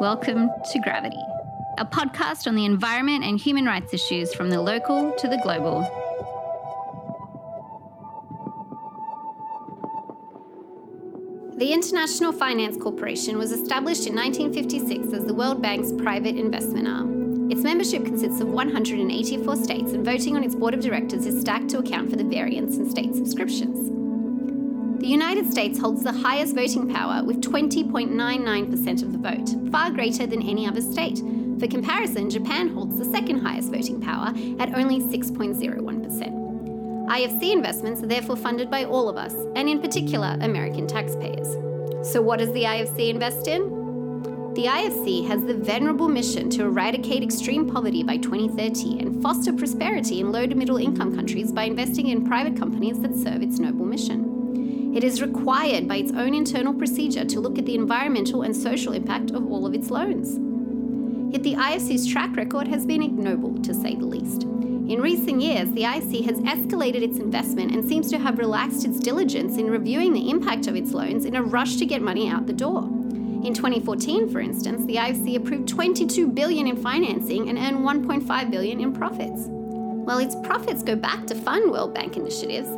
Welcome to Gravity, a podcast on the environment and human rights issues from the local to the global. The International Finance Corporation was established in 1956 as the World Bank's private investment arm. Its membership consists of 184 states, and voting on its board of directors is stacked to account for the variance in state subscriptions. The United States holds the highest voting power with 20.99% of the vote, far greater than any other state. For comparison, Japan holds the second highest voting power at only 6.01%. IFC investments are therefore funded by all of us, and in particular, American taxpayers. So, what does the IFC invest in? The IFC has the venerable mission to eradicate extreme poverty by 2030 and foster prosperity in low to middle income countries by investing in private companies that serve its noble mission. It is required by its own internal procedure to look at the environmental and social impact of all of its loans. Yet the IFC's track record has been ignoble, to say the least. In recent years, the IFC has escalated its investment and seems to have relaxed its diligence in reviewing the impact of its loans in a rush to get money out the door. In 2014, for instance, the IFC approved 22 billion in financing and earned 1.5 billion in profits. While its profits go back to fund World Bank initiatives,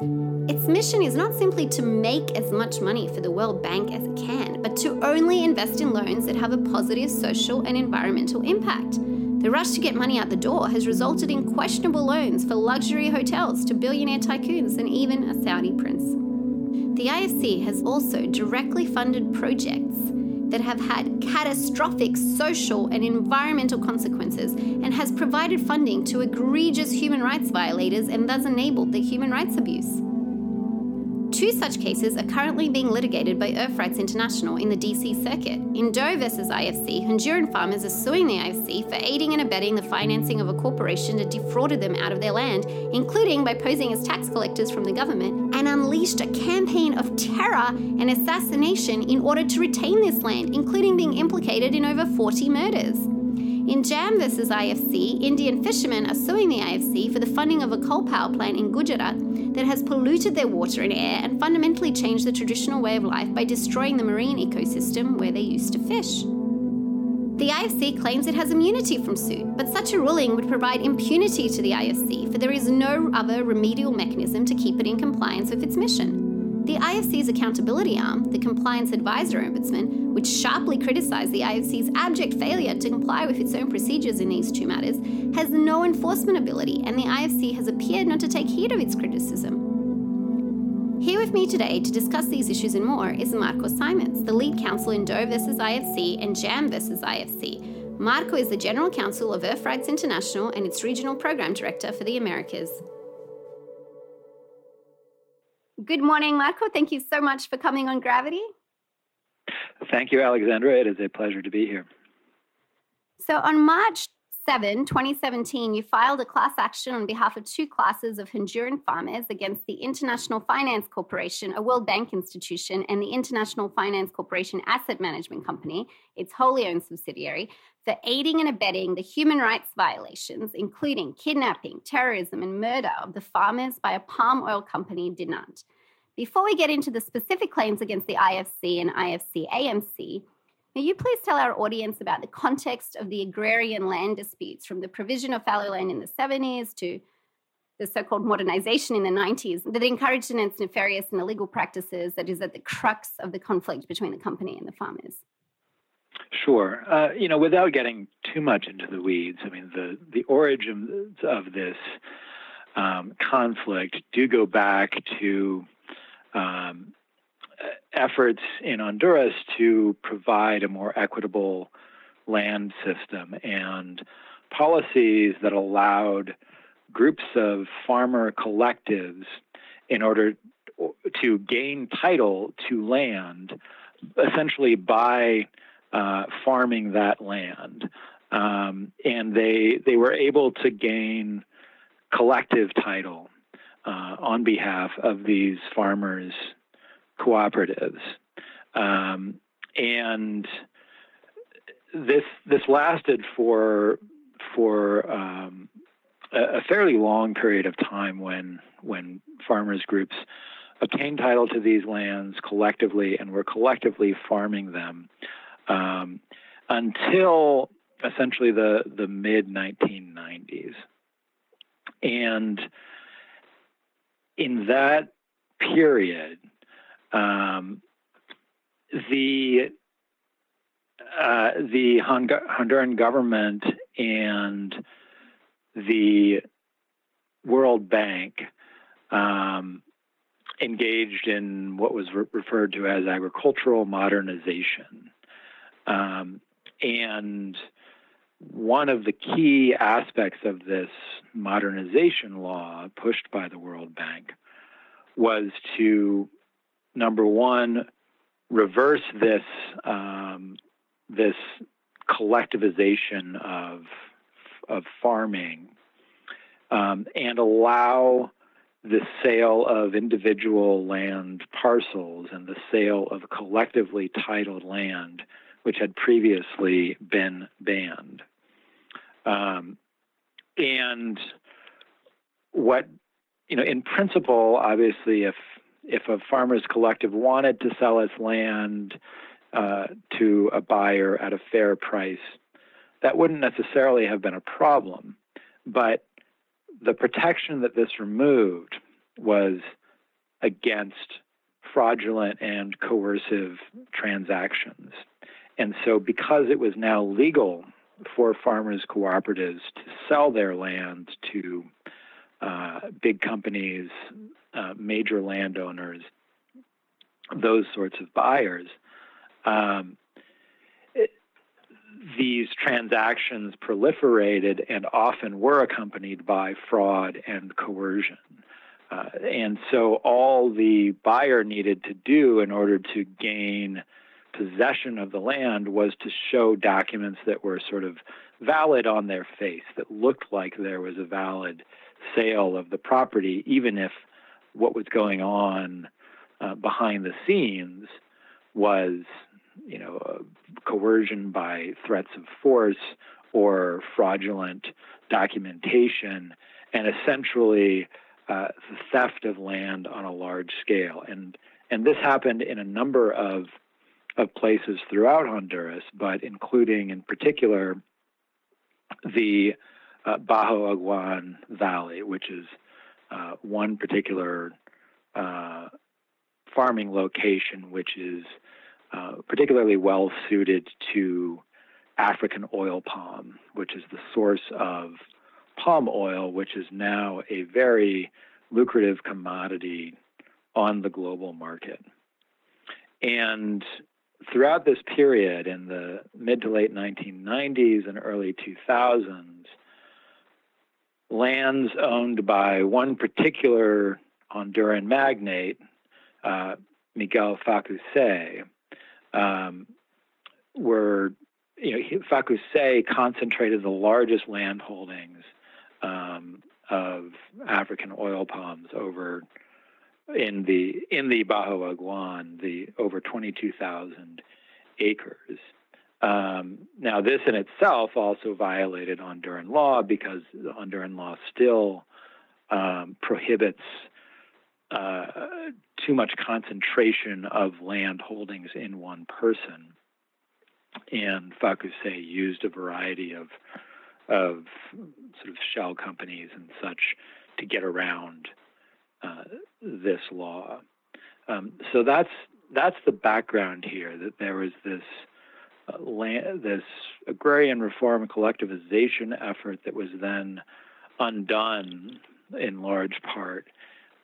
its mission is not simply to make as much money for the World Bank as it can, but to only invest in loans that have a positive social and environmental impact. The rush to get money out the door has resulted in questionable loans for luxury hotels to billionaire tycoons and even a Saudi prince. The IFC has also directly funded projects that have had catastrophic social and environmental consequences and has provided funding to egregious human rights violators and thus enabled the human rights abuse. Two such cases are currently being litigated by Earth Rights International in the DC circuit. In Doe versus IFC, Honduran farmers are suing the IFC for aiding and abetting the financing of a corporation that defrauded them out of their land, including by posing as tax collectors from the government, and unleashed a campaign of terror and assassination in order to retain this land, including being implicated in over 40 murders. In Jam versus IFC, Indian fishermen are suing the IFC for the funding of a coal power plant in Gujarat that has polluted their water and air and fundamentally changed the traditional way of life by destroying the marine ecosystem where they used to fish. The IFC claims it has immunity from suit, but such a ruling would provide impunity to the IFC, for there is no other remedial mechanism to keep it in compliance with its mission. The IFC's accountability arm, the Compliance Advisor Ombudsman, which sharply criticised the IFC's abject failure to comply with its own procedures in these two matters, has no enforcement ability, and the IFC has appeared not to take heed of its criticism. Here with me today to discuss these issues and more is Marco Simons, the lead counsel in Doe vs. IFC and Jam vs. IFC. Marco is the General Counsel of Earth Rights International and its Regional Program Director for the Americas. Good morning, Marco. Thank you so much for coming on Gravity. Thank you, Alexandra. It is a pleasure to be here. So, on March 7, 2017, you filed a class action on behalf of two classes of Honduran farmers against the International Finance Corporation, a World Bank institution, and the International Finance Corporation Asset Management Company, its wholly owned subsidiary, for aiding and abetting the human rights violations, including kidnapping, terrorism, and murder of the farmers by a palm oil company, Dinant. Before we get into the specific claims against the IFC and IFC AMC, may you please tell our audience about the context of the agrarian land disputes from the provision of fallow land in the 70s to the so called modernization in the 90s that encouraged its nefarious and illegal practices that is at the crux of the conflict between the company and the farmers? Sure. Uh, you know, without getting too much into the weeds, I mean, the, the origins of this um, conflict do go back to um, efforts in Honduras to provide a more equitable land system and policies that allowed groups of farmer collectives in order to gain title to land essentially by uh, farming that land. Um, and they, they were able to gain collective title uh, on behalf of these farmers' cooperatives. Um, and this this lasted for for um, a, a, fairly long period of time when when farmers groups obtained title to these lands collectively and were collectively farming them um, until essentially the, the mid 1990s. And in that period, um, the uh, the Honduran government and the World Bank um, engaged in what was re- referred to as agricultural modernization. Um, and one of the key aspects of this modernization law pushed by the World Bank was to, number one, reverse this um, this collectivization of of farming um, and allow the sale of individual land parcels and the sale of collectively titled land, which had previously been banned. Um, and what, you know, in principle, obviously, if if a farmers collective wanted to sell its land uh, to a buyer at a fair price, that wouldn't necessarily have been a problem. But the protection that this removed was against fraudulent and coercive transactions. And so, because it was now legal for farmers' cooperatives to sell their land to uh, big companies, uh, major landowners, those sorts of buyers, um, it, these transactions proliferated and often were accompanied by fraud and coercion. Uh, and so all the buyer needed to do in order to gain possession of the land was to show documents that were sort of valid on their face, that looked like there was a valid sale of the property, even if what was going on uh, behind the scenes was you know, uh, coercion by threats of force or fraudulent documentation, and essentially uh, the theft of land on a large scale. And and this happened in a number of of places throughout Honduras, but including in particular the uh, Bajo Aguan Valley, which is uh, one particular uh, farming location, which is uh, particularly well suited to African oil palm, which is the source of palm oil, which is now a very lucrative commodity on the global market. And throughout this period, in the mid to late 1990s and early 2000s, lands owned by one particular Honduran magnate, uh, Miguel Facussé, um, were, you know, Facussé concentrated the largest land holdings um, of African oil palms over in the in the Bajo Aguan, the over 22,000 acres. Um, now, this in itself also violated Honduran law because Honduran law still um, prohibits uh, too much concentration of land holdings in one person. And Facussé used a variety of of sort of shell companies and such to get around uh, this law. Um, so that's that's the background here. That there was this uh, land, this agrarian reform and collectivization effort that was then undone in large part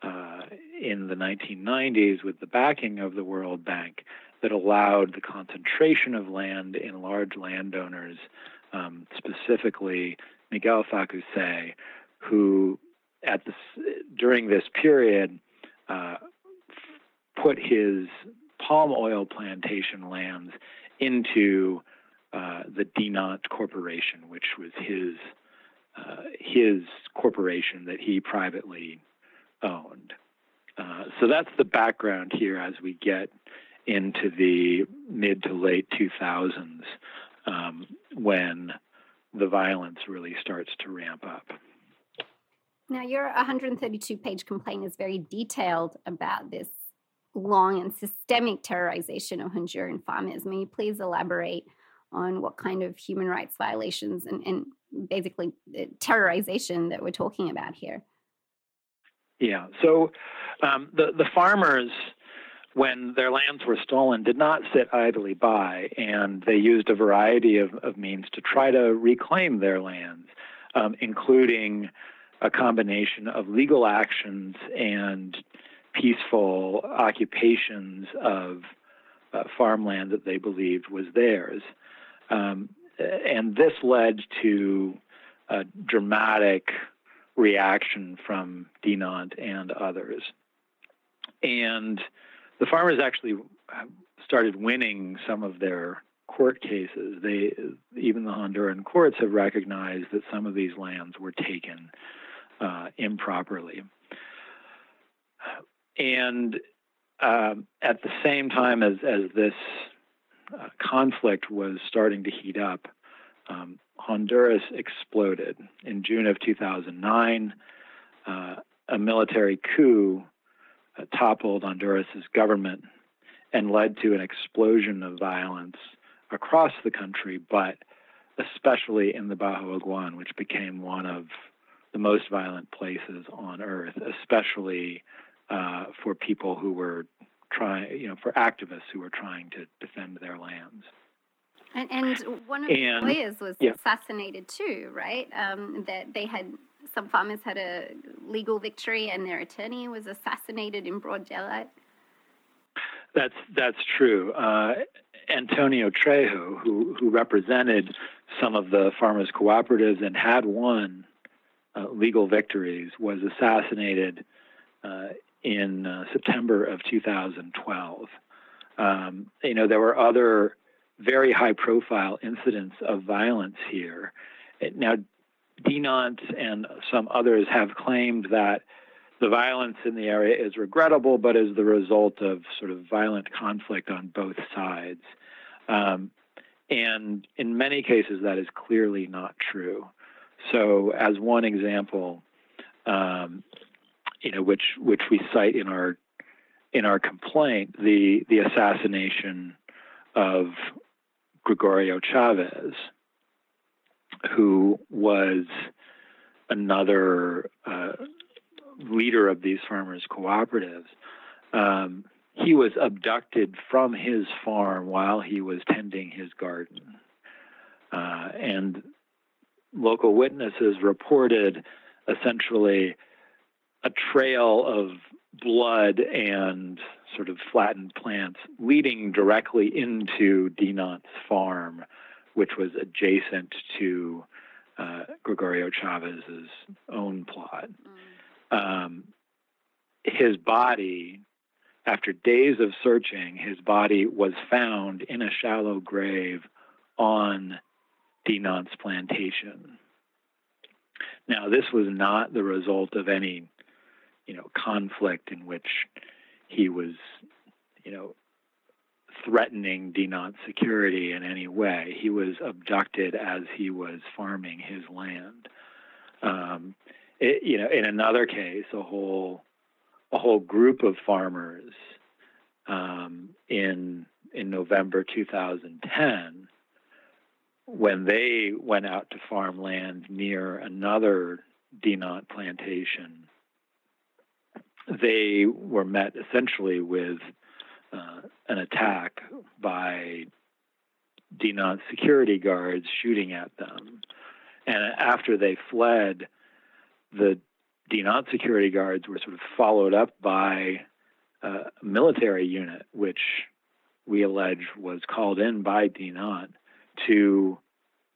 uh, in the 1990s with the backing of the World Bank that allowed the concentration of land in large landowners, um, specifically Miguel Facussé, who at this during this period uh, put his palm oil plantation lands into uh, the DINANT Corporation, which was his uh, his corporation that he privately owned. Uh, so that's the background here as we get into the mid to late 2000s um, when the violence really starts to ramp up. Now, your 132 page complaint is very detailed about this long and systemic terrorization of Honduran farmers. May you please elaborate on what kind of human rights violations and, and basically uh, terrorization that we're talking about here. Yeah. So um, the the farmers, when their lands were stolen, did not sit idly by, and they used a variety of, of means to try to reclaim their lands, um, including a combination of legal actions and peaceful occupations of uh, farmland that they believed was theirs. Um, and this led to a dramatic reaction from Dinant and others. And the farmers actually started winning some of their court cases. They even the Honduran courts have recognized that some of these lands were taken uh, improperly. And um, at the same time as, as this uh, conflict was starting to heat up, um, Honduras exploded. In June of 2009, uh, a military coup uh, toppled Honduras's government and led to an explosion of violence across the country, but especially in the Bajo Aguan, which became one of the most violent places on earth, especially uh, for people who were trying, you know, for activists who were trying to defend their lands. And, and one of and, the lawyers was yeah. assassinated too, right? Um, that they had some farmers had a legal victory, and their attorney was assassinated in broad daylight. That's that's true. Uh, Antonio Trejo, who who represented some of the farmers cooperatives and had won uh, legal victories, was assassinated uh, in uh, September of 2012. Um, you know, there were other very high profile incidents of violence here. Now, Dinant and some others have claimed that the violence in the area is regrettable, but is the result of sort of violent conflict on both sides. Um, and in many cases, that is clearly not true. So, as one example, um, you know, which which we cite in our in our complaint, the the assassination of Gregorio Chavez, who was another uh, leader of these farmers' cooperatives. Um, he was abducted from his farm while he was tending his garden. Uh, and local witnesses reported essentially a trail of blood and sort of flattened plants leading directly into Dinant's farm, which was adjacent to uh, Gregorio Chavez's own plot. Mm. Um, his body, after days of searching, his body was found in a shallow grave on Dinant's plantation. Now, this was not the result of any you know, conflict in which he was, you know, threatening Dinant's security in any way. He was abducted as he was farming his land. Um, it, you know, in another case, a whole a whole group of farmers um, in in November 2010, when they went out to farm land near another Dinant plantation they were met essentially with uh, an attack by Dinant security guards shooting at them. And after they fled, the Dinant security guards were sort of followed up by a military unit, which we allege was called in by Dinant to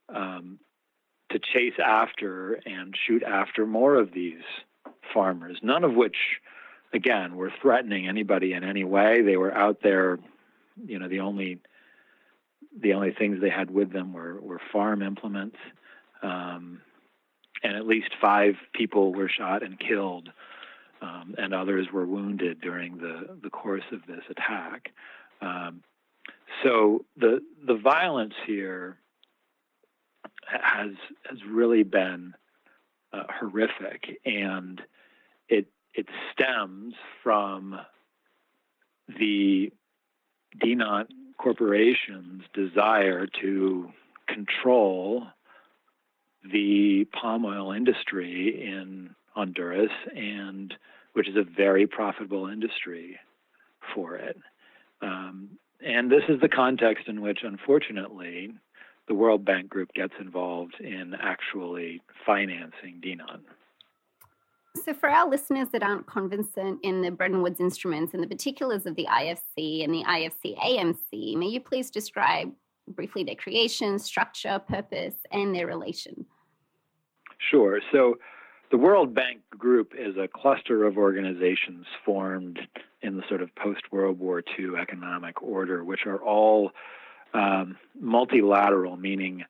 um, to chase after and shoot after more of these farmers, none of which again, were threatening anybody in any way. They were out there, you know, the only the only things they had with them were, were farm implements. Um, and at least five people were shot and killed, um, and others were wounded during the, the course of this attack. Um, so the the violence here has has really been uh, horrific, and it it stems from the Dinant corporations desire to control the palm oil industry in Honduras, and which is a very profitable industry for it. Um, and this is the context in which, unfortunately, the World Bank Group gets involved in actually financing Dinant. So, for our listeners that aren't conversant in the Bretton Woods instruments and the particulars of the IFC and the IFC AMC, may you please describe briefly their creation, structure, purpose, and their relation? Sure. So, the World Bank Group is a cluster of organizations formed in the sort of post World War II economic order, which are all um, multilateral, meaning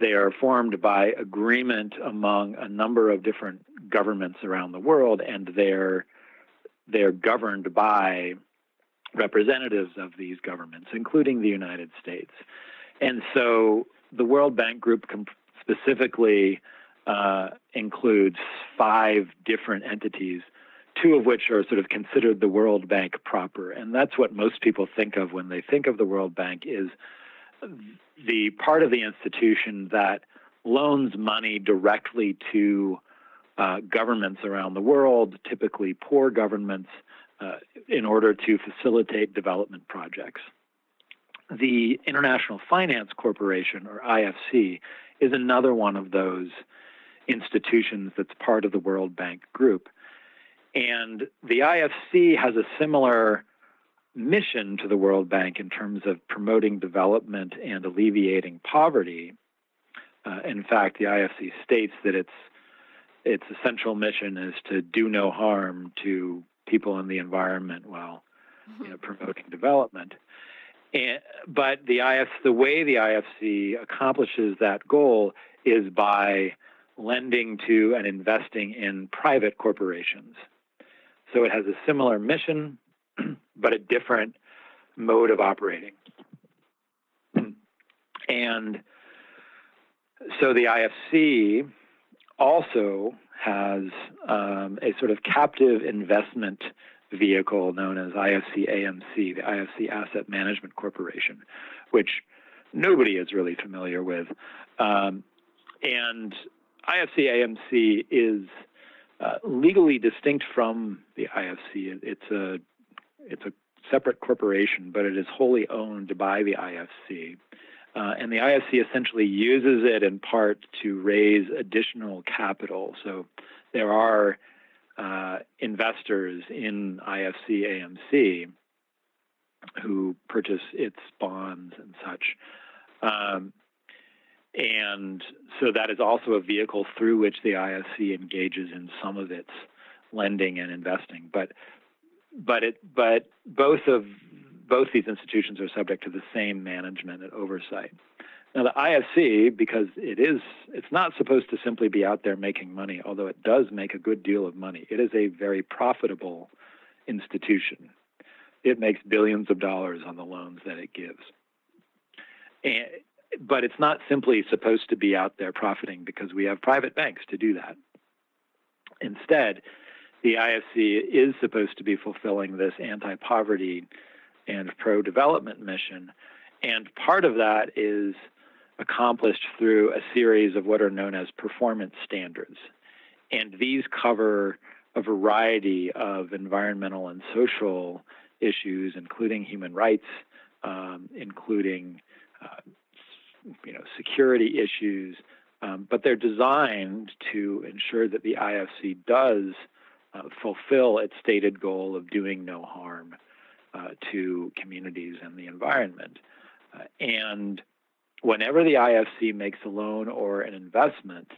they are formed by agreement among a number of different governments around the world, and they're they're governed by representatives of these governments, including the United States. And so the World Bank Group specifically uh, includes five different entities, two of which are sort of considered the World Bank proper. And that's what most people think of when they think of the World Bank is the part of the institution that loans money directly to uh, governments around the world, typically poor governments, uh, in order to facilitate development projects. The International Finance Corporation, or IFC, is another one of those institutions that's part of the World Bank Group. And the IFC has a similar mission to the World Bank in terms of promoting development and alleviating poverty. Uh, in fact, the IFC states that its its essential mission is to do no harm to people in the environment while you know, promoting development. And, but the IF, the way the IFC accomplishes that goal is by lending to and investing in private corporations. So it has a similar mission, but a different mode of operating. And so the IFC also has um, a sort of captive investment vehicle known as IFC AMC, the IFC Asset Management Corporation, which nobody is really familiar with. Um, and IFC AMC is uh, legally distinct from the IFC. It's a it's a separate corporation, but it is wholly owned by the IFC. Uh, and the IFC essentially uses it in part to raise additional capital. So there are uh, investors in IFC AMC who purchase its bonds and such. Um, and so that is also a vehicle through which the IFC engages in some of its lending and investing. But but it but both of both these institutions are subject to the same management and oversight. Now the IFC, because it is it's not supposed to simply be out there making money, although it does make a good deal of money. It is a very profitable institution. It makes billions of dollars on the loans that it gives. And but it's not simply supposed to be out there profiting because we have private banks to do that. Instead, the IFC is supposed to be fulfilling this anti poverty and pro development mission. And part of that is accomplished through a series of what are known as performance standards. And these cover a variety of environmental and social issues, including human rights, um, including uh, you know, security issues, um, but they're designed to ensure that the IFC does uh, fulfill its stated goal of doing no harm uh, to communities and the environment. Uh, and whenever the IFC makes a loan or an investment,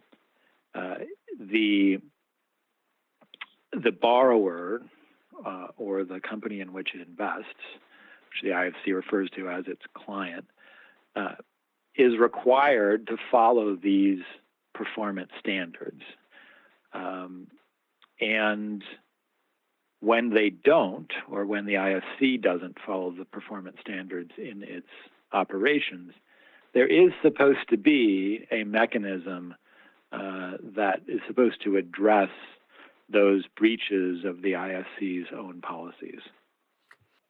uh, the the borrower uh, or the company in which it invests, which the IFC refers to as its client, uh, is required to follow these performance standards. Um, and when they don't, or when the IFC doesn't follow the performance standards in its operations, there is supposed to be a mechanism uh, that is supposed to address those breaches of the IFC's own policies.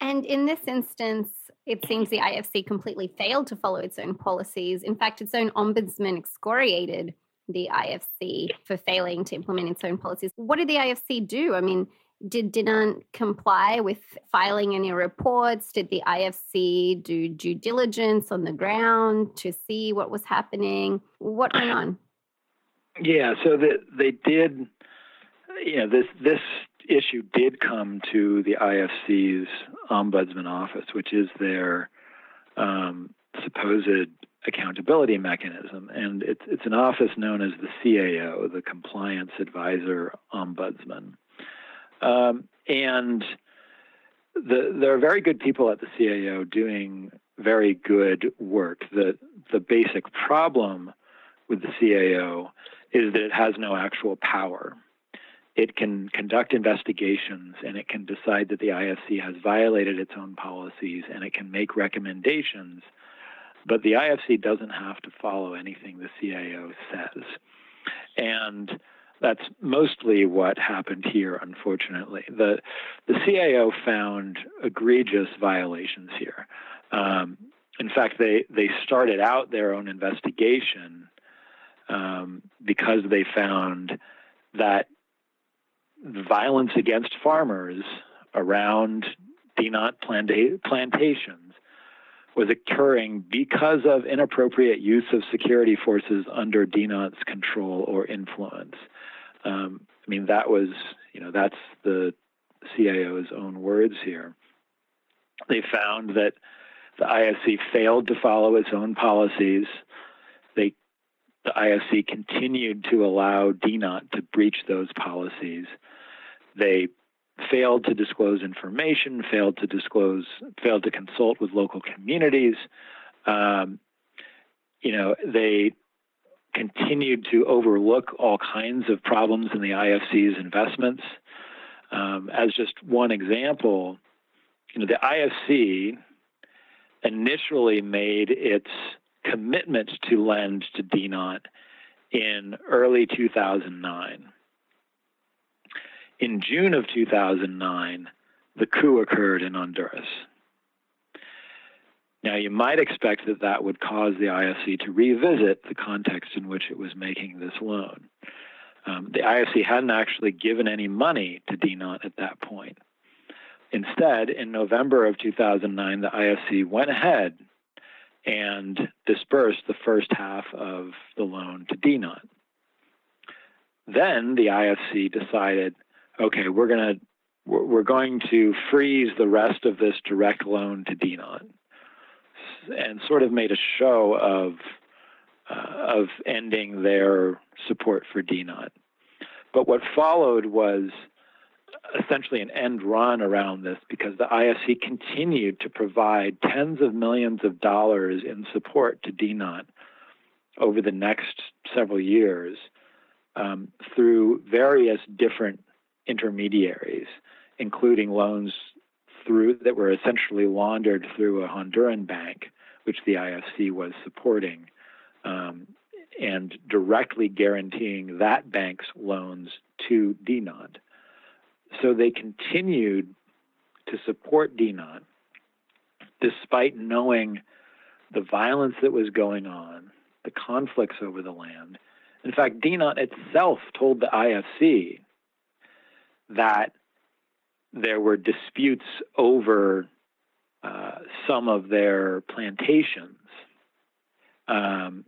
And in this instance, it seems the IFC completely failed to follow its own policies. In fact, its own ombudsman excoriated the IFC for failing to implement its own policies. What did the IFC do? I mean, did didn't comply with filing any reports? Did the IFC do due diligence on the ground to see what was happening? What went on? Yeah, so the, they did. You know, this this issue did come to the IFC's ombudsman office, which is their um, supposed accountability mechanism, and it's it's an office known as the CAO, the Compliance Advisor Ombudsman, um, and the, there are very good people at the CAO doing very good work. The the basic problem with the CAO is that it has no actual power. It can conduct investigations and it can decide that the IFC has violated its own policies and it can make recommendations but the IFC doesn't have to follow anything the CAO says. And that's mostly what happened here, unfortunately. The, the CAO found egregious violations here. Um, in fact, they, they started out their own investigation um, because they found that violence against farmers around Dinant planta- plantations was occurring because of inappropriate use of security forces under Dinant's control or influence. Um, I mean, that was, you know, that's the CAO's own words here. They found that the IFC failed to follow its own policies. They, the IFC continued to allow Dinant to breach those policies. They failed to disclose information, failed to disclose, failed to consult with local communities. Um, you know, they continued to overlook all kinds of problems in the IFC's investments. Um, as just one example, you know, the IFC initially made its commitment to lend to Dinant in early 2009 in June of 2009, the coup occurred in Honduras. Now, you might expect that that would cause the IFC to revisit the context in which it was making this loan. Um, the IFC hadn't actually given any money to Dinant at that point. Instead, in November of 2009, the IFC went ahead and dispersed the first half of the loan to Dinant. Then the IFC decided okay, we're going to we're going to freeze the rest of this direct loan to Dinant, and sort of made a show of uh, of ending their support for Dinant. But what followed was essentially an end run around this because the IFC continued to provide tens of millions of dollars in support to Dinant over the next several years um, through various different intermediaries, including loans through that were essentially laundered through a Honduran bank, which the IFC was supporting, um, and directly guaranteeing that bank's loans to Dinant. So they continued to support Dinant despite knowing the violence that was going on, the conflicts over the land. In fact, Dinant itself told the IFC that there were disputes over uh, some of their plantations um,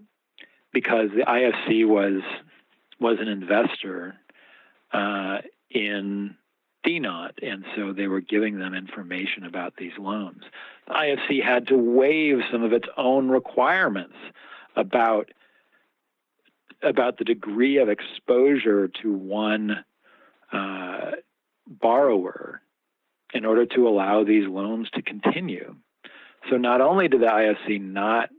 because the IFC was was an investor uh, in Dinant, and so they were giving them information about these loans. The IFC had to waive some of its own requirements about about the degree of exposure to one uh, borrower in order to allow these loans to continue. So not only did the IFC not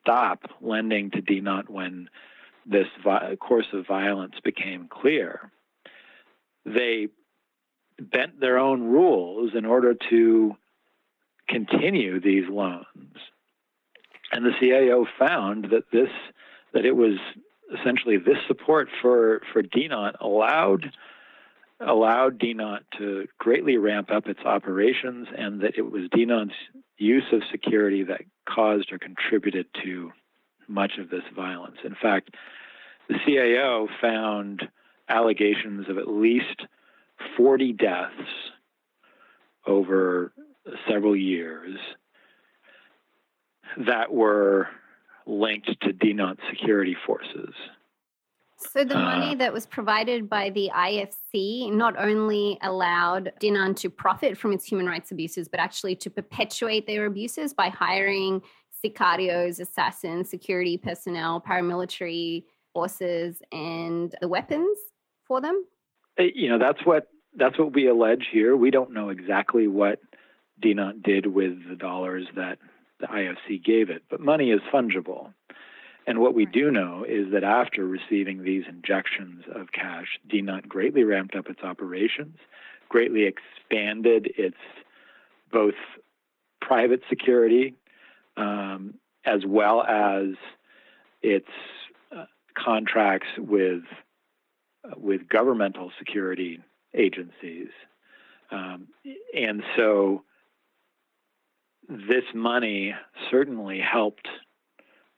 stop lending to Dinant when this vi- course of violence became clear, they bent their own rules in order to continue these loans. And the CAO found that this that it was essentially this support for for Dinant allowed allowed Dinant to greatly ramp up its operations and that it was Dinant's use of security that caused or contributed to much of this violence. In fact, the CAO found allegations of at least 40 deaths over several years that were linked to Dinant security forces. So the money uh, that was provided by the IFC not only allowed Dinant to profit from its human rights abuses, but actually to perpetuate their abuses by hiring sicarios, assassins, security personnel, paramilitary forces, and the weapons for them. Uh, you know, that's what that's what we allege here. We don't know exactly what Dinant did with the dollars that the IFC gave it, but money is fungible. And what we do know is that after receiving these injections of cash, Dinant greatly ramped up its operations, greatly expanded its both private security um, as well as its uh, contracts with uh, with governmental security agencies, um, and so this money certainly helped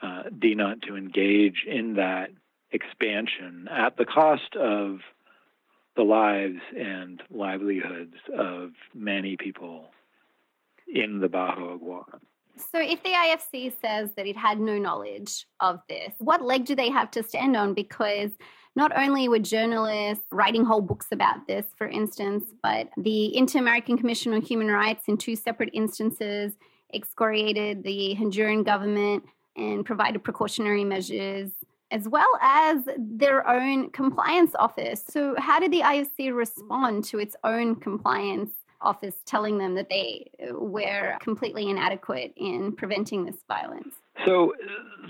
uh, Dinant to engage in that expansion at the cost of the lives and livelihoods of many people in the Bajo Aguan. So, if the IFC says that it had no knowledge of this, what leg do they have to stand on? Because not only were journalists writing whole books about this, for instance, but the Inter American Commission on Human Rights, in two separate instances, excoriated the Honduran government and provided precautionary measures as well as their own compliance office. So, how did the IFC respond to its own compliance office telling them that they were completely inadequate in preventing this violence? So,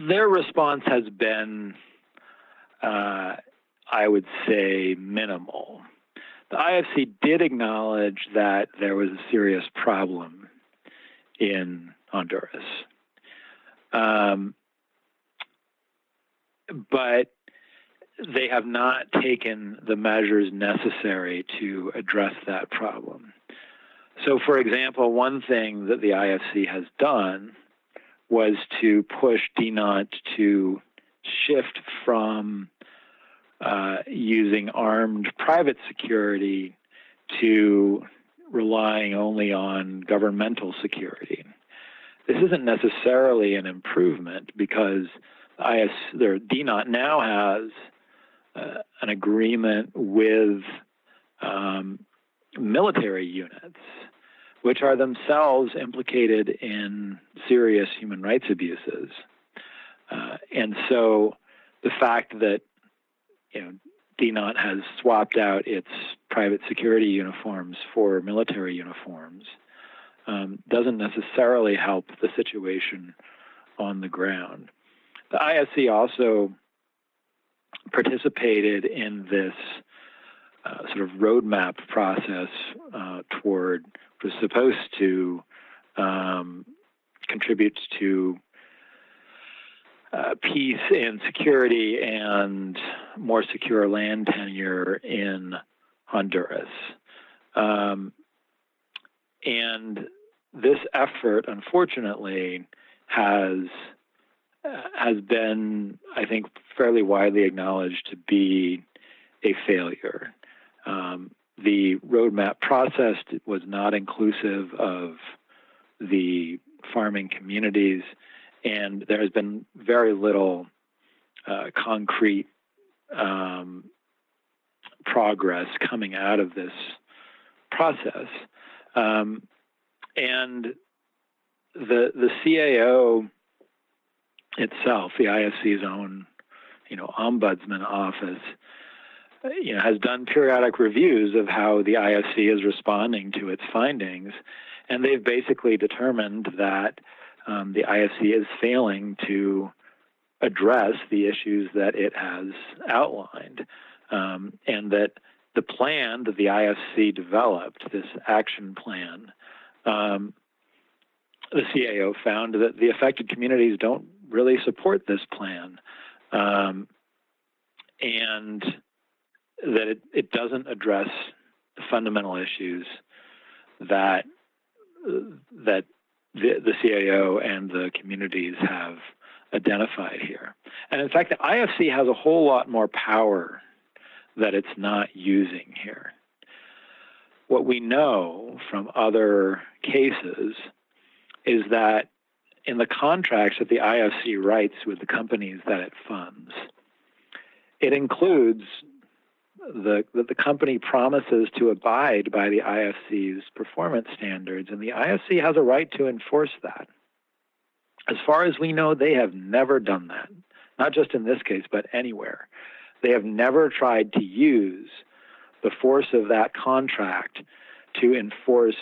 their response has been, uh, I would say, minimal. The IFC did acknowledge that there was a serious problem in Honduras. Um, but they have not taken the measures necessary to address that problem. So, for example, one thing that the IFC has done was to push Dinant to shift from uh, using armed private security to relying only on governmental security. This isn't necessarily an improvement because IS, Dinant now has uh, an agreement with um, military units, which are themselves implicated in serious human rights abuses. Uh, and so the fact that you know Dinant has swapped out its private security uniforms for military uniforms um, doesn't necessarily help the situation on the ground. The IFC also participated in this uh, sort of roadmap process uh, toward was supposed to um, contribute to uh, peace and security and more secure land tenure in Honduras. Um, and this effort, unfortunately, has has been, I think, fairly widely acknowledged to be a failure. Um, the roadmap process was not inclusive of the farming communities, and there has been very little uh, concrete um, progress coming out of this process. Um, and the the CAO itself, the IFC's own, you know, ombudsman office, you know, has done periodic reviews of how the IFC is responding to its findings, and they've basically determined that um, the IFC is failing to address the issues that it has outlined, um, and that the plan that the IFC developed, this action plan, um, the CAO found that the affected communities don't really support this plan, um, and that it, it doesn't address fundamental issues that that the, the CAO and the communities have identified here. And in fact, the IFC has a whole lot more power that it's not using here. What we know from other cases is that in the contracts that the IFC writes with the companies that it funds, it includes the, that the company promises to abide by the IFC's performance standards, and the IFC has a right to enforce that. As far as we know, they have never done that, not just in this case, but anywhere. They have never tried to use the force of that contract to enforce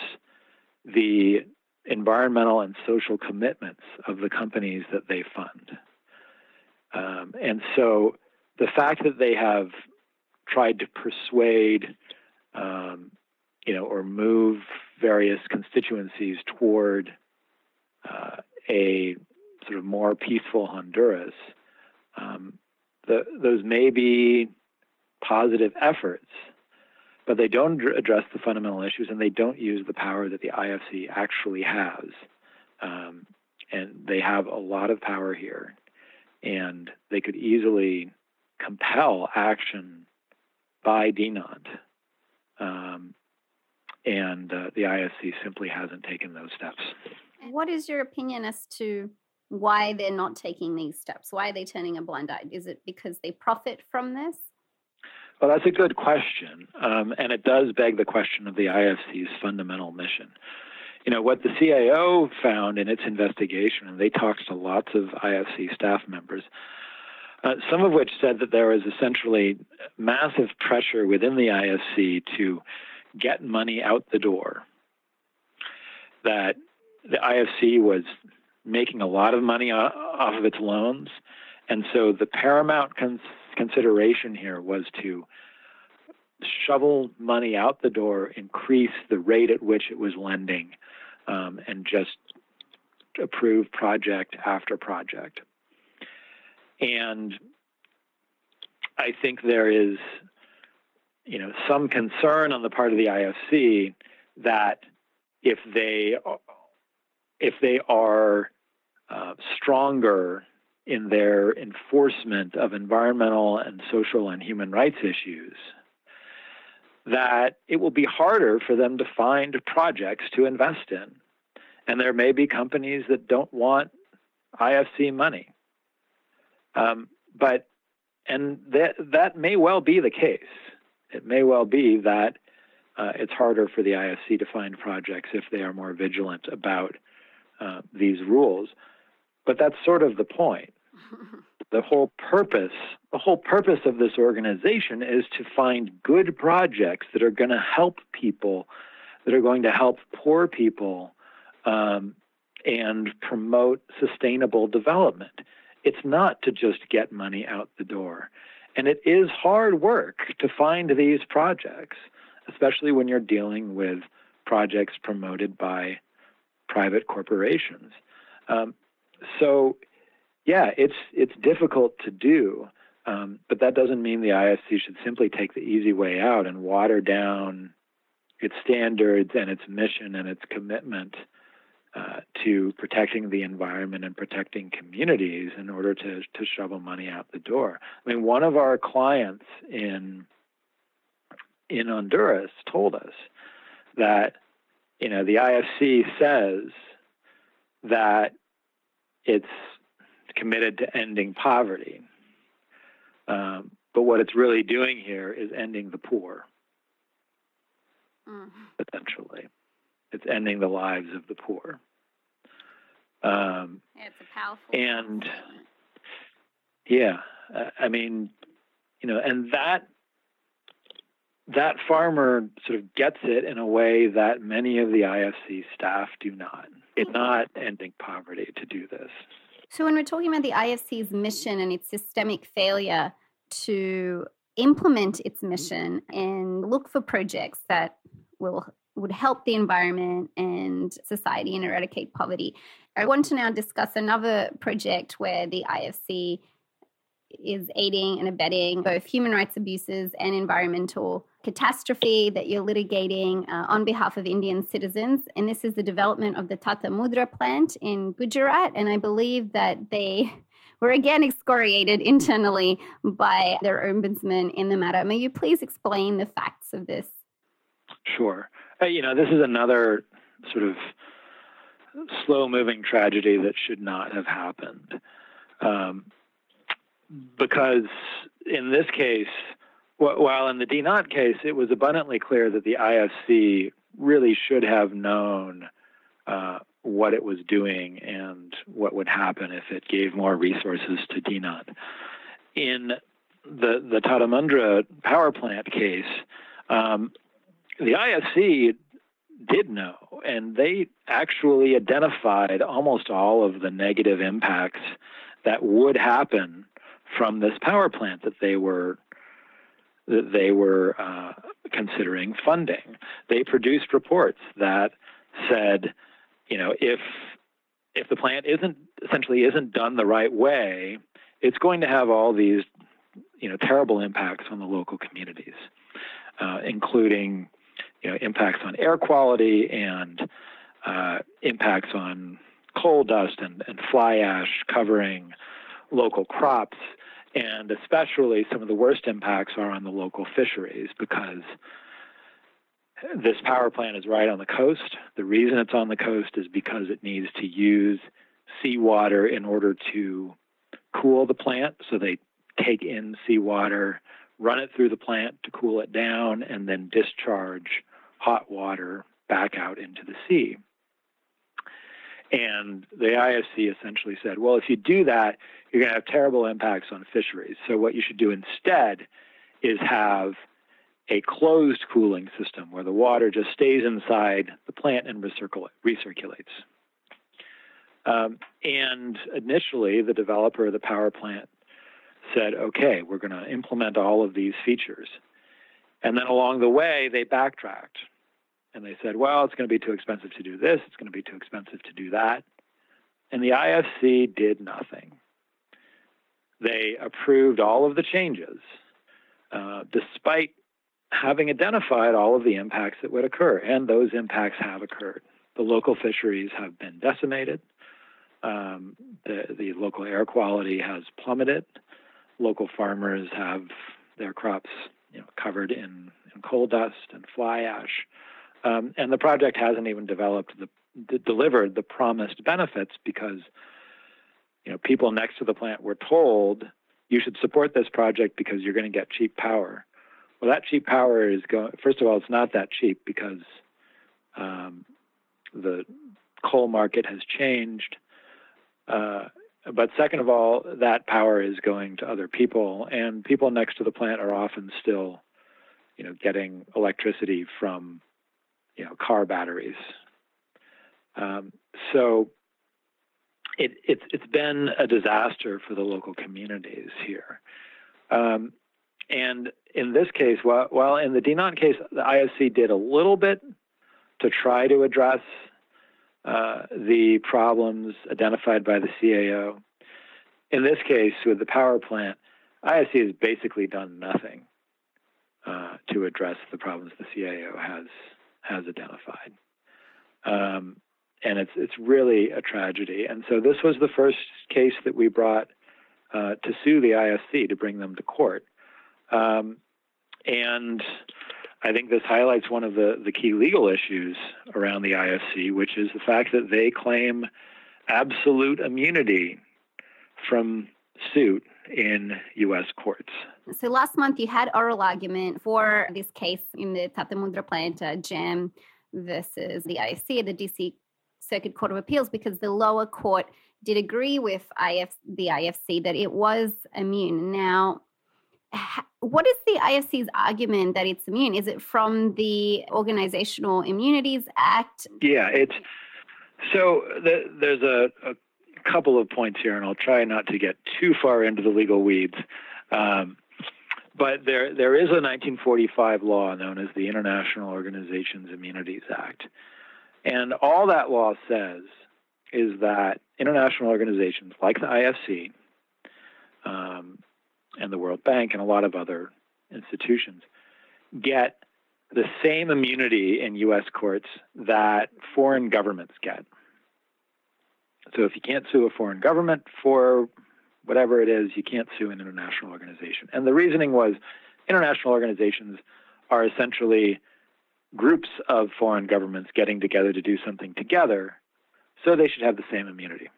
the environmental and social commitments of the companies that they fund. Um, and so the fact that they have tried to persuade, um, you know, or move various constituencies toward uh, a sort of more peaceful Honduras, um, the, those may be positive efforts, but they don't address the fundamental issues and they don't use the power that the IFC actually has. Um, and they have a lot of power here, and they could easily compel action by Dinant. Um, and uh, the IFC simply hasn't taken those steps. What is your opinion as to why they're not taking these steps? Why are they turning a blind eye? Is it because they profit from this? Well, that's a good question. Um, and it does beg the question of the IFC's fundamental mission. You know, what the CAO found in its investigation, and they talked to lots of IFC staff members, uh, some of which said that there was essentially massive pressure within the IFC to get money out the door. That the IFC was making a lot of money off of its loans, and so the paramount cons- consideration here was to shovel money out the door, increase the rate at which it was lending, um, and just approve project after project. And I think there is, you know, some concern on the part of the IFC that if they if they are uh, stronger in their enforcement of environmental and social and human rights issues, that it will be harder for them to find projects to invest in. And there may be companies that don't want IFC money. Um, but and that that may well be the case. It may well be that uh, it's harder for the IFC to find projects if they are more vigilant about uh, these rules. But that's sort of the point. the whole purpose, the whole purpose of this organization is to find good projects that are going to help people, that are going to help poor people, um, and promote sustainable development. It's not to just get money out the door. And it is hard work to find these projects, especially when you're dealing with projects promoted by private corporations. Um, so, yeah, it's it's difficult to do, um, but that doesn't mean the IFC should simply take the easy way out and water down its standards and its mission and its commitment uh, to protecting the environment and protecting communities in order to, to shovel money out the door. I mean, one of our clients in in Honduras told us that you know the IFC says that it's committed to ending poverty, um, but what it's really doing here is ending the poor, mm. essentially. It's ending the lives of the poor. Um, it's a powerful. And yeah, I mean, you know, and that that farmer sort of gets it in a way that many of the IFC staff do not. It's not ending poverty to do this. So when we're talking about the IFC's mission and its systemic failure to implement its mission and look for projects that will would help the environment and society and eradicate poverty. I want to now discuss another project where the IFC is aiding and abetting both human rights abuses and environmental catastrophe that you're litigating uh, on behalf of Indian citizens. And this is the development of the Tata Mundra plant in Gujarat. And I believe that they were again excoriated internally by their ombudsman in the matter. May you please explain the facts of this? Sure. Uh, you know, this is another sort of slow moving tragedy that should not have happened. Um, because in this case, while in the Dinant case, it was abundantly clear that the IFC really should have known uh, what it was doing and what would happen if it gave more resources to Dinant. In the the Tata Mundra power plant case, um, the IFC did know, and they actually identified almost all of the negative impacts that would happen from this power plant that they were that they were uh, considering funding. They produced reports that said, you know, if if the plant isn't essentially isn't done the right way, it's going to have all these, you know, terrible impacts on the local communities, uh, including, you know, impacts on air quality and uh, impacts on coal dust and, and fly ash covering local crops and especially some of the worst impacts are on the local fisheries because this power plant is right on the coast. The reason it's on the coast is because it needs to use seawater in order to cool the plant. So they take in seawater, run it through the plant to cool it down, and then discharge hot water back out into the sea. And the IFC essentially said, well, if you do that, you're going to have terrible impacts on fisheries. So what you should do instead is have a closed cooling system where the water just stays inside the plant and recirculates. Um, and initially, the developer of the power plant said, okay, we're going to implement all of these features. And then along the way, they backtracked and they said, well, it's going to be too expensive to do this, it's going to be too expensive to do that. And the IFC did nothing. They approved all of the changes, uh, despite having identified all of the impacts that would occur, and those impacts have occurred. The local fisheries have been decimated. Um, the, the local air quality has plummeted. Local farmers have their crops you know, covered in, in coal dust and fly ash. Um, and the project hasn't even developed the, the, delivered the promised benefits because you know people next to the plant were told you should support this project because you're going to get cheap power. Well, that cheap power is going. First of all, it's not that cheap because um, the coal market has changed. Uh, but second of all, that power is going to other people, and people next to the plant are often still, you know, getting electricity from you know, car batteries. Um, so it, it's it's been a disaster for the local communities here. Um, and in this case, while, in the Dinant case, the IFC did a little bit to try to address uh, the problems identified by the CAO. In this case, with the power plant, IFC has basically done nothing uh, to address the problems the CAO has has identified. Um, and it's it's really a tragedy. And so this was the first case that we brought uh, to sue the IFC to bring them to court. Um, and I think this highlights one of the, the key legal issues around the IFC, which is the fact that they claim absolute immunity from suit in U.S. courts. So last month you had oral argument for this case in the Tata Mundra plant, Jam versus the IFC, the DC Circuit Court of Appeals, because the lower court did agree with IF, the IFC that it was immune. Now, what is the IFC's argument that it's immune? Is it from the Organizational Immunities Act? Yeah, it's so the, there's a, a couple of points here, and I'll try not to get too far into the legal weeds. Um, but there, there is a 1945 law known as the International Organizations Immunities Act. And all that law says is that international organizations like the IFC um, and the World Bank and a lot of other institutions get the same immunity in U.S. courts that foreign governments get. So if you can't sue a foreign government for whatever it is, you can't sue an international organization. And the reasoning was international organizations are essentially groups of foreign governments getting together to do something together, so they should have the same immunity.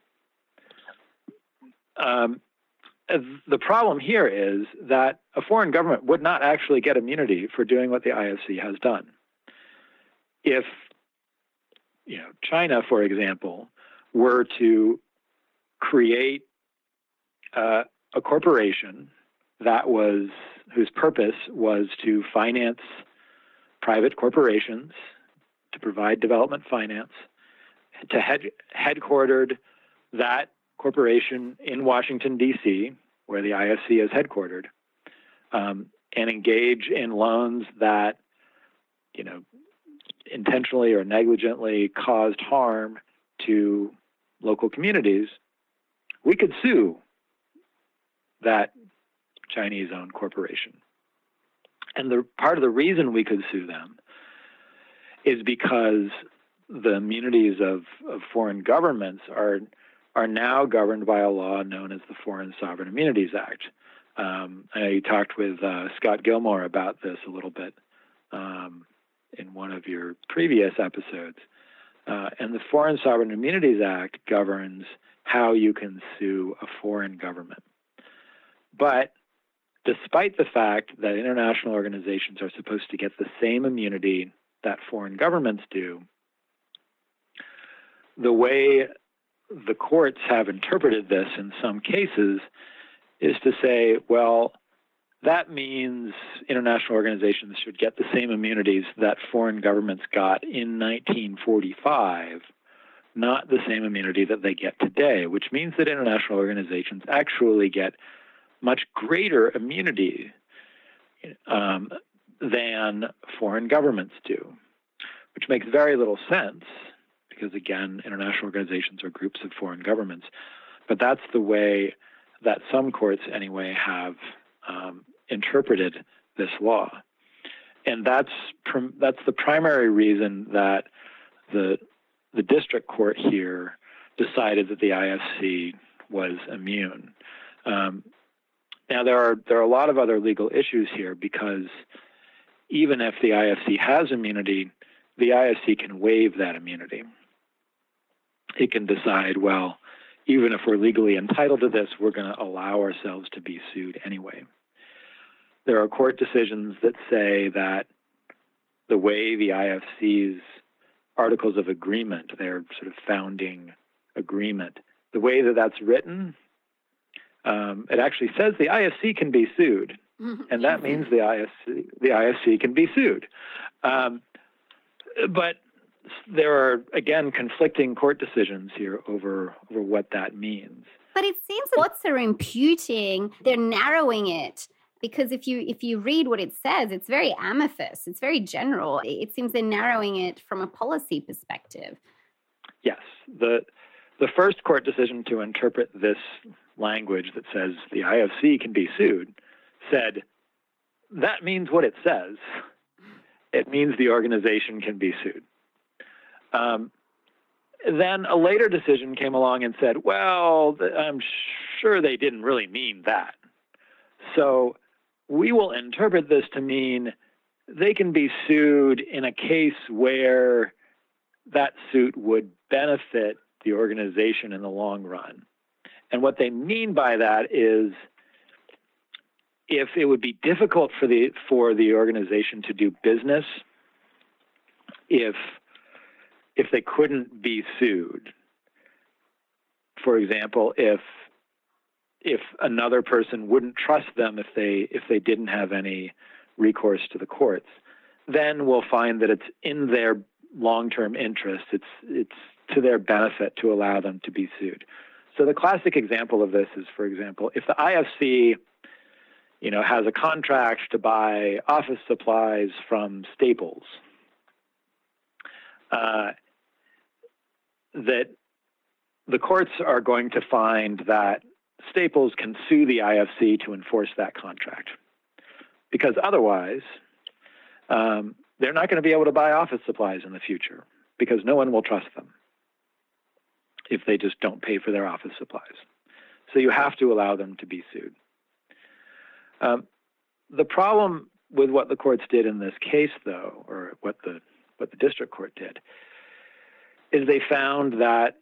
Um, the problem here is that a foreign government would not actually get immunity for doing what the IFC has done. If you know China, for example, were to create uh, a corporation that was whose purpose was to finance private corporations, to provide development finance, to head, headquartered that corporation in Washington, D.C., where the IFC is headquartered, um, and engage in loans that, you know, intentionally or negligently caused harm to local communities, we could sue that Chinese owned corporation. And the part of the reason we could sue them is because the immunities of, of foreign governments are are now governed by a law known as the Foreign Sovereign Immunities Act. Um, I know you talked with uh, Scott Gilmore about this a little bit um, in one of your previous episodes. Uh, and the Foreign Sovereign Immunities Act governs how you can sue a foreign government. But despite the fact that international organizations are supposed to get the same immunity that foreign governments do, the way the courts have interpreted this in some cases is to say, well, that means international organizations should get the same immunities that foreign governments got in 1945, not the same immunity that they get today, which means that international organizations actually get much greater immunity um, than foreign governments do, which makes very little sense because, again, international organizations are groups of foreign governments. But that's the way that some courts, anyway, have um, interpreted this law. And that's that's the primary reason that the the district court here decided that the IFC was immune. Um, now there are there are a lot of other legal issues here because even if the IFC has immunity, the IFC can waive that immunity it can decide, well, even if we're legally entitled to this, we're going to allow ourselves to be sued anyway. There are court decisions that say that the way the IFC's articles of agreement, their sort of founding agreement, the way that that's written, um, it actually says the IFC can be sued, mm-hmm. and that means the IFC the IFC can be sued. Um, but there are again conflicting court decisions here over over what that means. But it seems what they're imputing, they're narrowing it because if you if you read what it says, it's very amorphous. It's very general. It seems they're narrowing it from a policy perspective. Yes, the the first court decision to interpret this language that says the IFC can be sued said that means what it says. It means the organization can be sued. Um, then a later decision came along and said, well, I'm sure they didn't really mean that. So we will interpret this to mean they can be sued in a case where that suit would benefit the organization in the long run. And what they mean by that is if it would be difficult for the for the organization to do business if if they couldn't be sued. For example, if if another person wouldn't trust them if they if they didn't have any recourse to the courts, then we'll find that it's in their long-term interest. It's it's to their benefit to allow them to be sued. So the classic example of this is, for example, if the IFC, you know, has a contract to buy office supplies from Staples, uh, that the courts are going to find that Staples can sue the IFC to enforce that contract. Because otherwise, um, they're not going to be able to buy office supplies in the future because no one will trust them if they just don't pay for their office supplies. So you have to allow them to be sued. Um, the problem with what the courts did in this case, though, or what the what the district court did, is they found that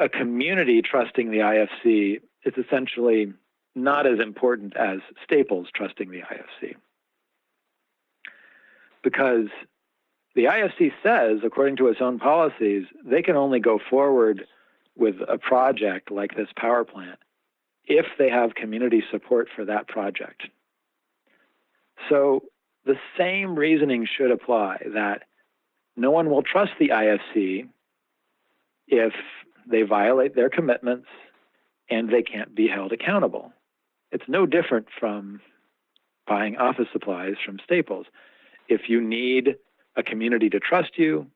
a community trusting the IFC is essentially not as important as Staples trusting the IFC. Because the IFC says, according to its own policies, they can only go forward with a project like this power plant if they have community support for that project. So the same reasoning should apply that no one will trust the IFC if they violate their commitments and they can't be held accountable. It's no different from buying office supplies from Staples. If you need a community to trust you,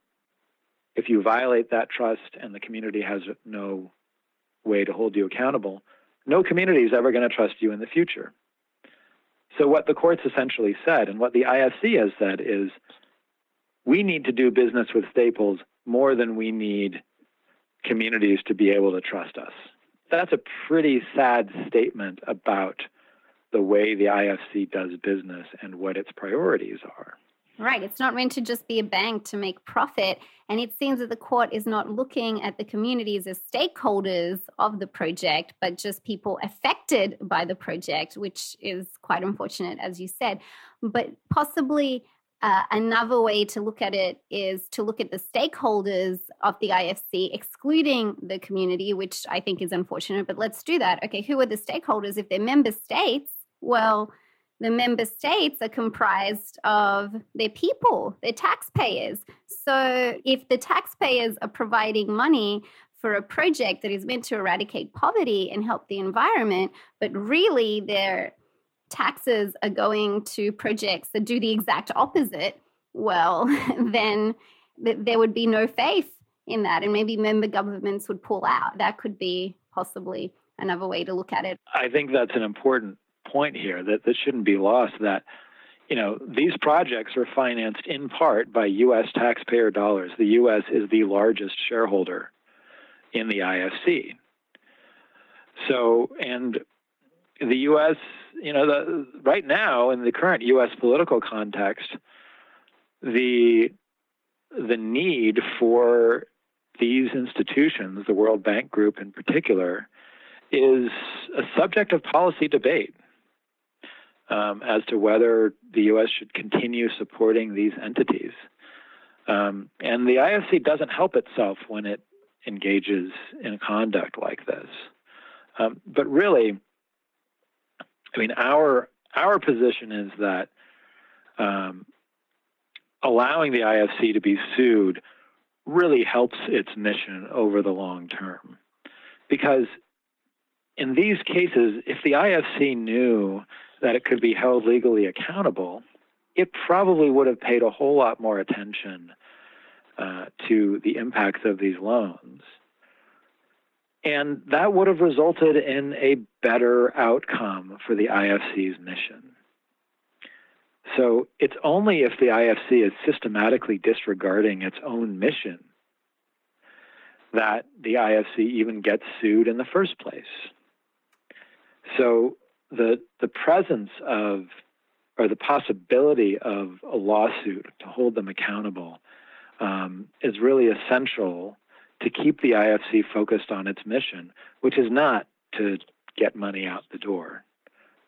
if you violate that trust and the community has no way to hold you accountable, no community is ever going to trust you in the future. So, what the courts essentially said, and what the IFC has said, is we need to do business with Staples more than we need communities to be able to trust us. That's a pretty sad statement about the way the IFC does business and what its priorities are. Right. It's not meant to just be a bank to make profit. And it seems that the court is not looking at the communities as stakeholders of the project, but just people affected by the project, which is quite unfortunate, as you said. But possibly uh, another way to look at it is to look at the stakeholders of the IFC, excluding the community, which I think is unfortunate. But let's do that. Okay, who are the stakeholders? If they're member states, well, the member states are comprised of their people, their taxpayers. So if the taxpayers are providing money for a project that is meant to eradicate poverty and help the environment, but really their taxes are going to projects that do the exact opposite, well, then th- there would be no faith in that. And maybe member governments would pull out. That could be possibly another way to look at it. I think that's an important point here that that shouldn't be lost that you know these projects are financed in part by US taxpayer dollars. The US is the largest shareholder in the IFC so and the US you know the right now in the current US political context the the need for these institutions the World Bank Group in particular is a subject of policy debate um, as to whether the U.S. should continue supporting these entities. Um, and the IFC doesn't help itself when it engages in conduct like this. Um, but really, I mean, our our position is that um, allowing the IFC to be sued really helps its mission over the long term, because in these cases, if the IFC knew that it could be held legally accountable, it probably would have paid a whole lot more attention uh, to the impacts of these loans. And that would have resulted in a better outcome for the IFC's mission. So it's only if the IFC is systematically disregarding its own mission that the IFC even gets sued in the first place. So the the presence of or the possibility of a lawsuit to hold them accountable um, is really essential to keep the IFC focused on its mission, which is not to get money out the door,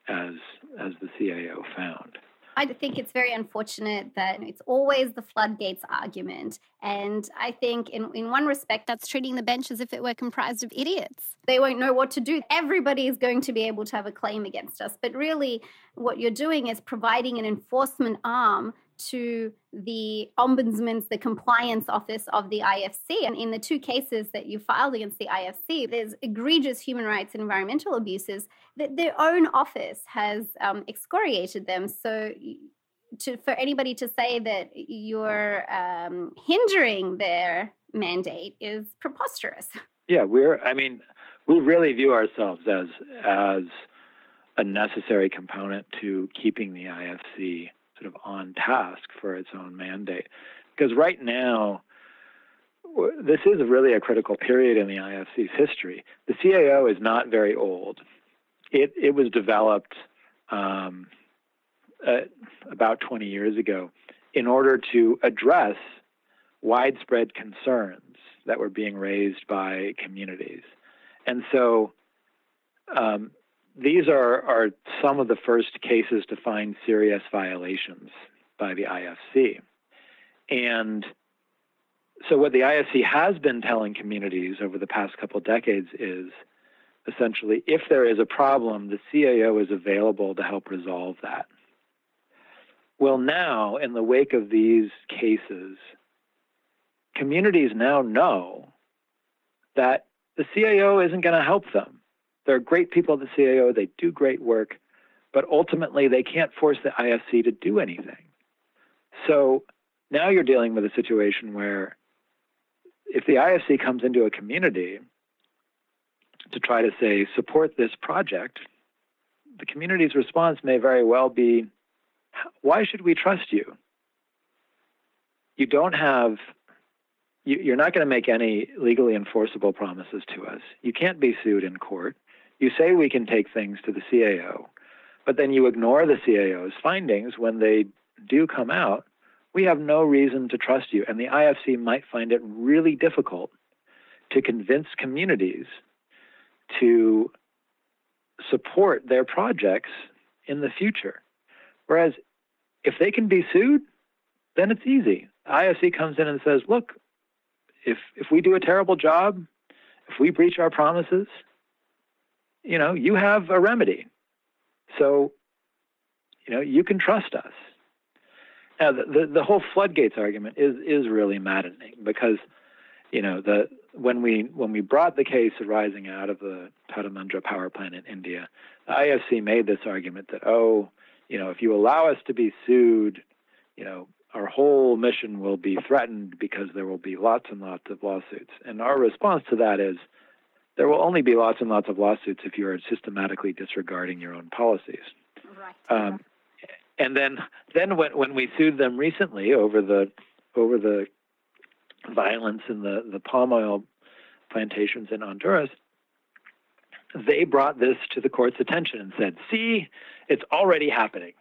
as as the CAO found. I think it's very unfortunate that it's always the floodgates argument. And I think, in, in one respect, that's treating the bench as if it were comprised of idiots. They won't know what to do. Everybody is going to be able to have a claim against us. But really, what you're doing is providing an enforcement arm to the ombudsman's, the compliance office of the IFC. And in the two cases that you filed against the IFC, there's egregious human rights and environmental abuses that their own office has um, excoriated them. So to, for anybody to say that you're um, hindering their mandate is preposterous. Yeah, we're, I mean, we really view ourselves as, as a necessary component to keeping the IFC sort of on task for its own mandate. Because right now, this is really a critical period in the IFC's history. The CAO is not very old. It, it was developed um, uh, about 20 years ago in order to address widespread concerns that were being raised by communities. And so um, these are, are some of the first cases to find serious violations by the IFC. And so, what the IFC has been telling communities over the past couple decades is essentially if there is a problem, the CAO is available to help resolve that. Well, now, in the wake of these cases, communities now know that the CAO isn't going to help them. There are great people at the CAO, they do great work, but ultimately they can't force the IFC to do anything. So now you're dealing with a situation where if the IFC comes into a community to try to say, support this project, the community's response may very well be, why should we trust you? You don't have, you, are not going to make any legally enforceable promises to us. You can't be sued in court. You say we can take things to the CAO, but then you ignore the CAO's findings when they do come out. We have no reason to trust you. And the IFC might find it really difficult to convince communities to support their projects in the future. Whereas if they can be sued, then it's easy. IFC comes in and says, look, if if we do a terrible job, if we breach our promises, you know, you have a remedy. So, you know, you can trust us. Now, the, the, the whole floodgates argument is is really maddening because, you know, the when we when we brought the case arising out of the Tata Mundra power plant in India, the IFC made this argument that oh, you know, if you allow us to be sued, you know, our whole mission will be threatened because there will be lots and lots of lawsuits. And our response to that is there will only be lots and lots of lawsuits if you are systematically disregarding your own policies. Right. Um, and then then when when we sued them recently over the over the violence in the, the palm oil plantations in Honduras, they brought this to the court's attention and said, see, it's already happening.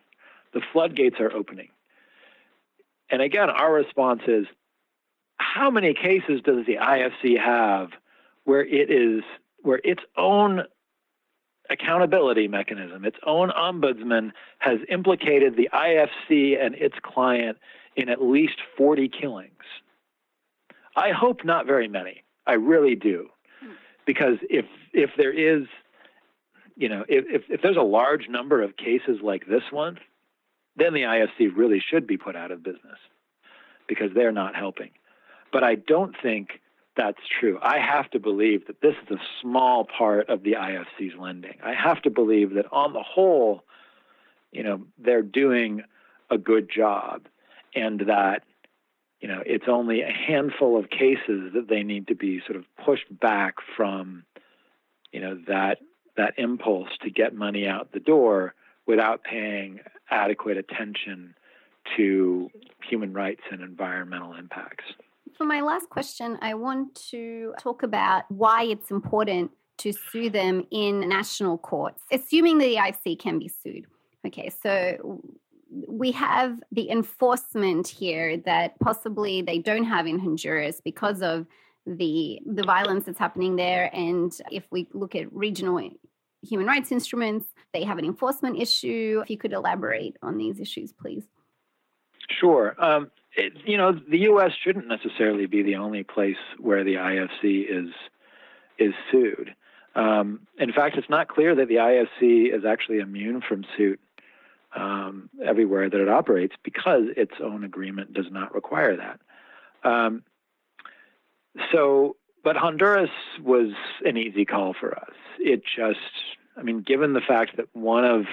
The floodgates are opening. And again, our response is how many cases does the IFC have where it is where its own accountability mechanism, its own ombudsman has implicated the IFC and its client in at least 40 killings? I hope not very many. I really do, because if if there is, you know, if, if, if there's a large number of cases like this one, then the IFC really should be put out of business because they're not helping. But I don't think that's true. I have to believe that this is a small part of the IFC's lending. I have to believe that on the whole, you know, they're doing a good job and that you know, it's only a handful of cases that they need to be sort of pushed back from, you know, that that impulse to get money out the door without paying adequate attention to human rights and environmental impacts. For my last question, I want to talk about why it's important to sue them in national courts, assuming the IFC can be sued. Okay, so we have the enforcement here that possibly they don't have in Honduras because of the the violence that's happening there. And if we look at regional human rights instruments, they have an enforcement issue. If you could elaborate on these issues, please. Sure. Um, it, you know, the U.S. shouldn't necessarily be the only place where the IFC is is sued. Um, in fact, it's not clear that the IFC is actually immune from suit um, everywhere that it operates because its own agreement does not require that. Um, so, but Honduras was an easy call for us. It just, I mean, given the fact that one of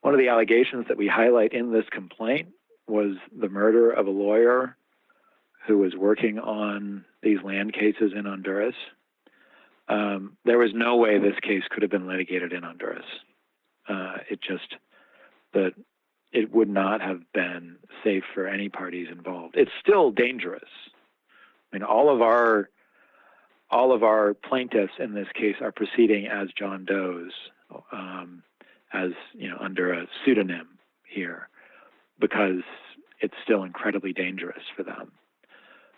one of the allegations that we highlight in this complaint was the murder of a lawyer who was working on these land cases in Honduras. Um, there was no way this case could have been litigated in Honduras. Uh, it just that it would not have been safe for any parties involved. It's still dangerous. I mean, all of our all of our plaintiffs in this case are proceeding as John Does, um, as you know, under a pseudonym here, because it's still incredibly dangerous for them.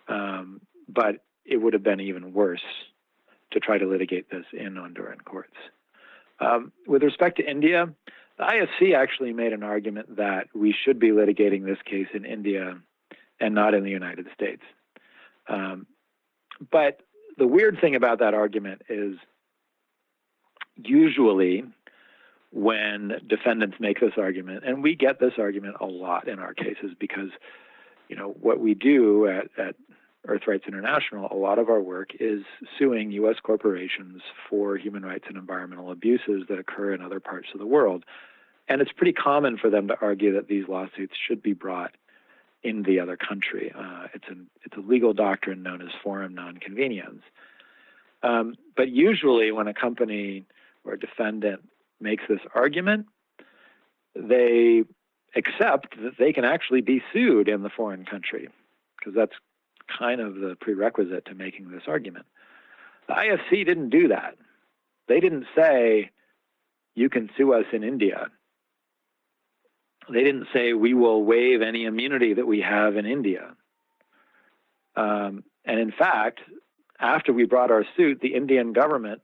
Um, but it would have been even worse to try to litigate this in Honduran courts. Um, with respect to India, the IFC actually made an argument that we should be litigating this case in India and not in the United States. Um, but the weird thing about that argument is usually when defendants make this argument, and we get this argument a lot in our cases because, you know, what we do at, at EarthRights International, a lot of our work is suing U.S. corporations for human rights and environmental abuses that occur in other parts of the world. And it's pretty common for them to argue that these lawsuits should be brought in the other country. Uh, it's, an, it's a legal doctrine known as forum non conveniens. Um, but usually, when a company or a defendant makes this argument, they accept that they can actually be sued in the foreign country because that's kind of the prerequisite to making this argument. The IFC didn't do that. They didn't say, you can sue us in India. They didn't say, we will waive any immunity that we have in India. Um, and in fact, after we brought our suit, the Indian government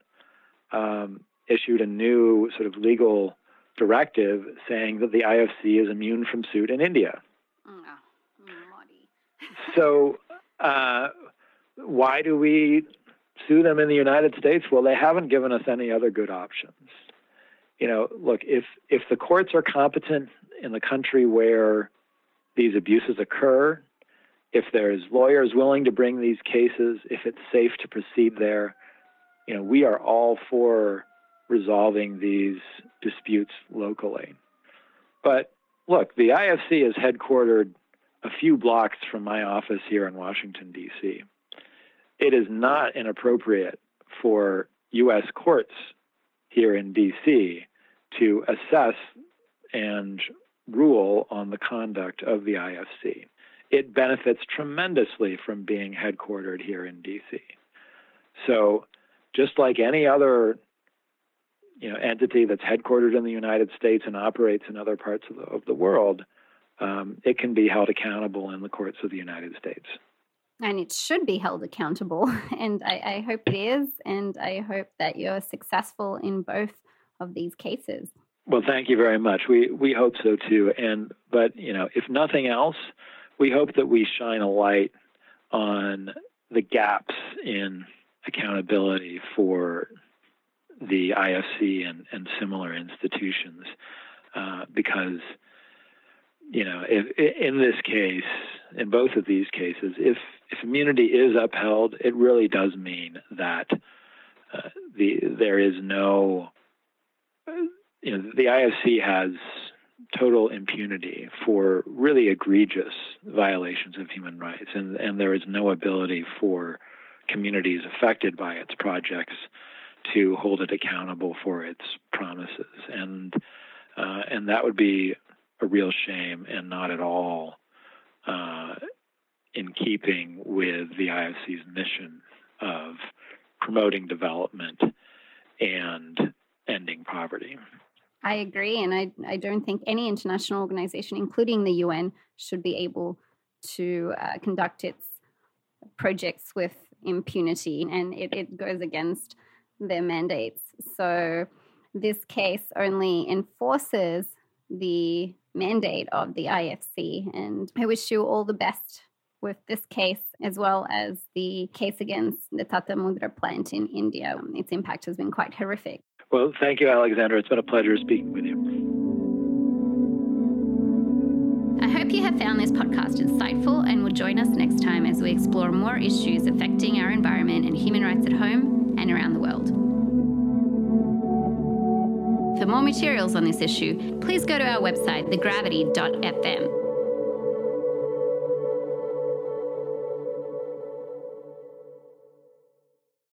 um, issued a new sort of legal directive saying that the IFC is immune from suit in India. Oh, so uh, why do we sue them in the United States? Well, they haven't given us any other good options. You know, look, if if the courts are competent in the country where these abuses occur, if there's lawyers willing to bring these cases, if it's safe to proceed there, you know, we are all for resolving these disputes locally. But look, the IFC is headquartered a few blocks from my office here in Washington, D.C. It is not inappropriate for U.S. courts here in D.C. to assess and rule on the conduct of the IFC. It benefits tremendously from being headquartered here in D.C. So, just like any other you know entity that's headquartered in the United States and operates in other parts of the, of the world, um, it can be held accountable in the courts of the United States. And it should be held accountable. And I, I hope it is. And I hope that you're successful in both of these cases. Well, thank you very much. We we hope so too. And but you know, if nothing else, we hope that we shine a light on the gaps in accountability for the IFC and, and similar institutions, uh, because you know, if, in this case, in both of these cases, if if immunity is upheld, it really does mean that uh, the there is no, you know, the IFC has total impunity for really egregious violations of human rights, and and there is no ability for communities affected by its projects to hold it accountable for its promises, and uh, and that would be a real shame and not at all uh, in keeping with the IFC's mission of promoting development and ending poverty. I agree, and I, I don't think any international organization, including the UN, should be able to uh, conduct its projects with impunity, and it, it goes against their mandates. So, this case only enforces the mandate of the IFC. And I wish you all the best with this case, as well as the case against the Tata Mundra plant in India. Its impact has been quite horrific. Well, thank you, Alexandra. It's been a pleasure speaking with you. I hope you have found this podcast insightful and will join us next time as we explore more issues affecting our environment and human rights at home and around the world. For more materials on this issue, please go to our website, thegravity.fm.